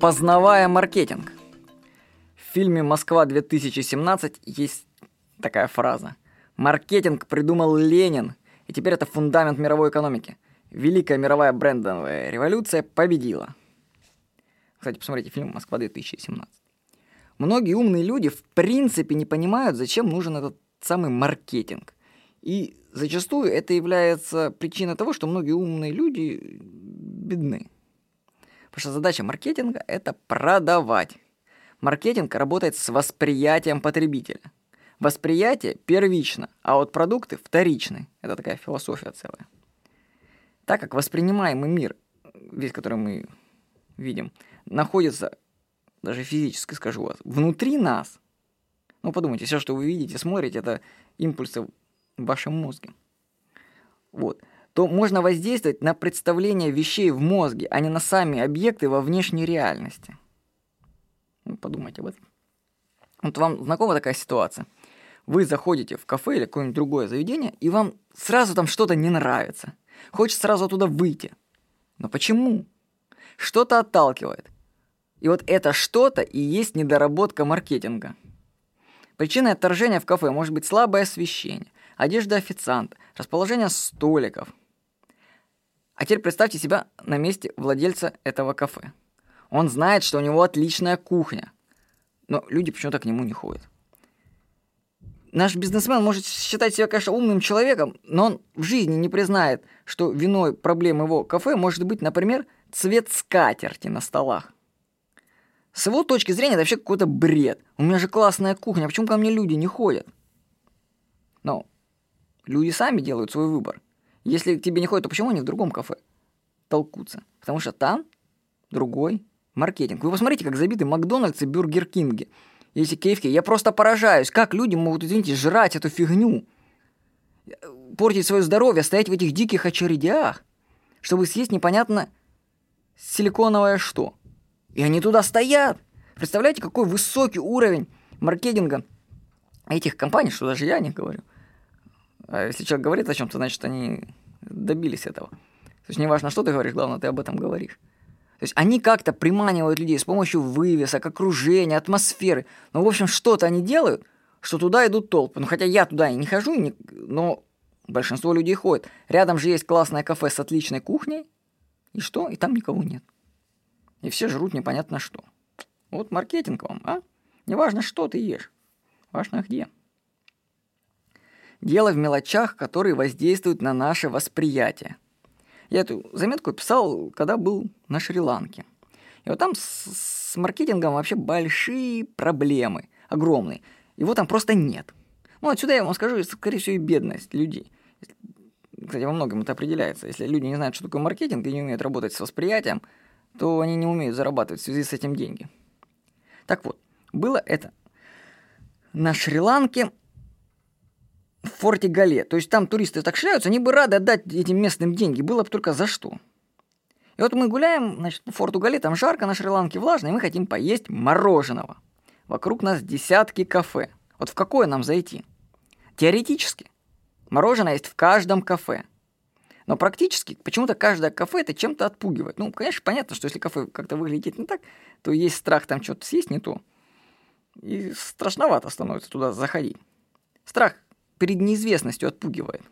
Познавая маркетинг. В фильме «Москва-2017» есть такая фраза. Маркетинг придумал Ленин, и теперь это фундамент мировой экономики. Великая мировая брендовая революция победила. Кстати, посмотрите фильм «Москва-2017». Многие умные люди в принципе не понимают, зачем нужен этот самый маркетинг. И зачастую это является причиной того, что многие умные люди бедны. Потому что задача маркетинга – это продавать. Маркетинг работает с восприятием потребителя. Восприятие первично, а вот продукты вторичны. Это такая философия целая. Так как воспринимаемый мир, весь который мы видим, находится, даже физически скажу вас, внутри нас, ну подумайте, все, что вы видите, смотрите, это импульсы в вашем мозге. Вот то можно воздействовать на представление вещей в мозге, а не на сами объекты во внешней реальности. Ну, подумайте об этом. Вот вам знакома такая ситуация? Вы заходите в кафе или какое-нибудь другое заведение, и вам сразу там что-то не нравится. Хочется сразу оттуда выйти. Но почему? Что-то отталкивает. И вот это что-то и есть недоработка маркетинга. Причиной отторжения в кафе может быть слабое освещение, одежда официанта, расположение столиков – а теперь представьте себя на месте владельца этого кафе. Он знает, что у него отличная кухня, но люди почему-то к нему не ходят. Наш бизнесмен может считать себя, конечно, умным человеком, но он в жизни не признает, что виной проблем его кафе может быть, например, цвет скатерти на столах. С его точки зрения это вообще какой-то бред. У меня же классная кухня, почему ко мне люди не ходят? Но люди сами делают свой выбор – если к тебе не ходят, то почему они в другом кафе толкутся? Потому что там другой маркетинг. Вы посмотрите, как забиты Макдональдс и Бюргер Кинги. Эти кейфки. Я просто поражаюсь, как люди могут, извините, жрать эту фигню. Портить свое здоровье, стоять в этих диких очередях, чтобы съесть непонятно силиконовое что. И они туда стоят. Представляете, какой высокий уровень маркетинга этих компаний, что даже я не говорю. А если человек говорит о чем-то, значит, они добились этого. То есть неважно, что ты говоришь, главное, ты об этом говоришь. То есть они как-то приманивают людей с помощью вывесок, окружения, атмосферы. Ну, в общем, что-то они делают, что туда идут толпы. Ну, хотя я туда и не хожу, но большинство людей ходит. Рядом же есть классное кафе с отличной кухней. И что? И там никого нет. И все жрут непонятно что. Вот маркетинг вам, а? Неважно, что ты ешь. Важно где. Дело в мелочах, которые воздействуют на наше восприятие. Я эту заметку писал, когда был на Шри-Ланке. И вот там с, с маркетингом вообще большие проблемы, огромные. Его там просто нет. Ну, отсюда я вам скажу, скорее всего, и бедность людей. Кстати, во многом это определяется. Если люди не знают, что такое маркетинг и не умеют работать с восприятием, то они не умеют зарабатывать в связи с этим деньги. Так вот, было это на Шри-Ланке в форте Гале. То есть там туристы так шляются, они бы рады отдать этим местным деньги, было бы только за что. И вот мы гуляем, значит, по форту Гале, там жарко на Шри-Ланке, влажно, и мы хотим поесть мороженого. Вокруг нас десятки кафе. Вот в какое нам зайти? Теоретически. Мороженое есть в каждом кафе. Но практически почему-то каждое кафе это чем-то отпугивает. Ну, конечно, понятно, что если кафе как-то выглядит не так, то есть страх там что-то съесть не то. И страшновато становится туда заходить. Страх перед неизвестностью отпугивает.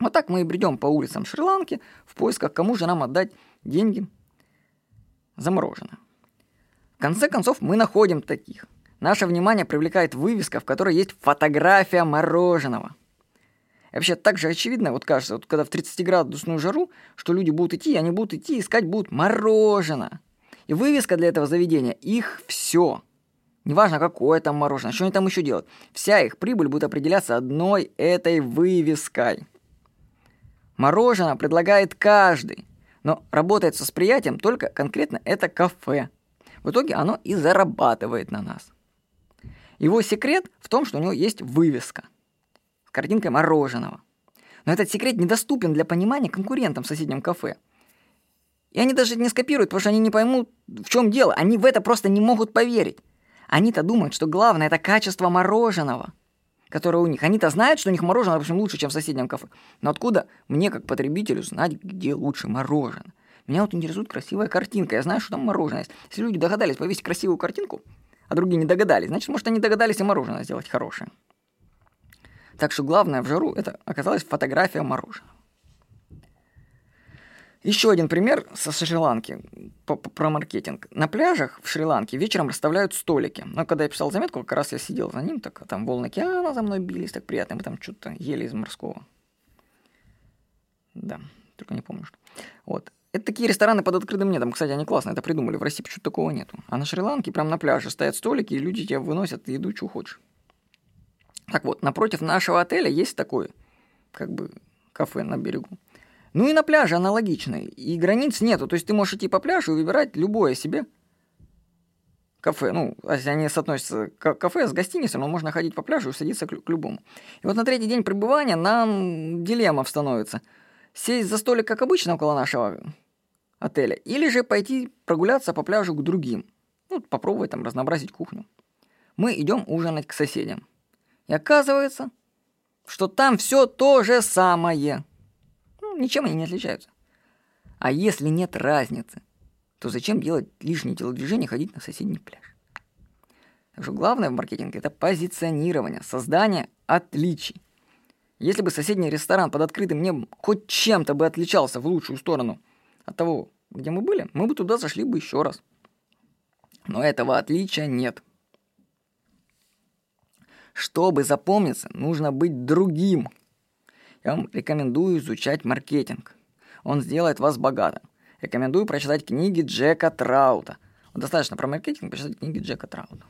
Вот так мы и бредем по улицам Шри-Ланки в поисках, кому же нам отдать деньги за мороженое. В конце концов, мы находим таких. Наше внимание привлекает вывеска, в которой есть фотография мороженого. И вообще так же очевидно, вот кажется, вот когда в 30-градусную жару, что люди будут идти, они будут идти искать будут мороженое. И вывеска для этого заведения – их все – Неважно, какое там мороженое, что они там еще делают. Вся их прибыль будет определяться одной этой вывеской. Мороженое предлагает каждый, но работает с восприятием только конкретно это кафе. В итоге оно и зарабатывает на нас. Его секрет в том, что у него есть вывеска с картинкой мороженого. Но этот секрет недоступен для понимания конкурентам в соседнем кафе. И они даже не скопируют, потому что они не поймут, в чем дело. Они в это просто не могут поверить. Они-то думают, что главное это качество мороженого, которое у них. Они-то знают, что у них мороженое, в общем, лучше, чем в соседнем кафе. Но откуда мне, как потребителю, знать, где лучше мороженое? Меня вот интересует красивая картинка. Я знаю, что там мороженое есть. Если люди догадались повесить красивую картинку, а другие не догадались, значит, может, они догадались и мороженое сделать хорошее. Так что главное в жару это оказалась фотография мороженого. Еще один пример со Шри-Ланки про маркетинг. На пляжах в Шри-Ланке вечером расставляют столики. Но когда я писал заметку, как раз я сидел за ним, так а там волны океана за мной бились, так приятно, мы там что-то ели из морского. Да, только не помню, что. Вот. Это такие рестораны под открытым небом. Кстати, они классно это придумали. В России почему-то такого нету. А на Шри-Ланке прямо на пляже стоят столики, и люди тебе выносят еду, что хочешь. Так вот, напротив нашего отеля есть такое, как бы, кафе на берегу. Ну и на пляже аналогичный. И границ нету. То есть ты можешь идти по пляжу и выбирать любое себе кафе. Ну, если они соотносятся к кафе с гостиницей, но можно ходить по пляжу и садиться к любому. И вот на третий день пребывания нам дилемма становится. Сесть за столик, как обычно, около нашего отеля, или же пойти прогуляться по пляжу к другим. Ну, попробовать там разнообразить кухню. Мы идем ужинать к соседям. И оказывается, что там все то же самое ничем они не отличаются. А если нет разницы, то зачем делать лишние телодвижения, ходить на соседний пляж? Так что главное в маркетинге – это позиционирование, создание отличий. Если бы соседний ресторан под открытым небом хоть чем-то бы отличался в лучшую сторону от того, где мы были, мы бы туда зашли бы еще раз. Но этого отличия нет. Чтобы запомниться, нужно быть другим, я вам рекомендую изучать маркетинг. Он сделает вас богатым. Рекомендую прочитать книги Джека Траута. Достаточно про маркетинг почитать книги Джека Траута.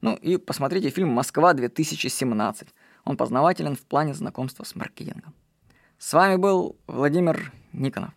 Ну и посмотрите фильм «Москва-2017». Он познавателен в плане знакомства с маркетингом. С вами был Владимир Никонов.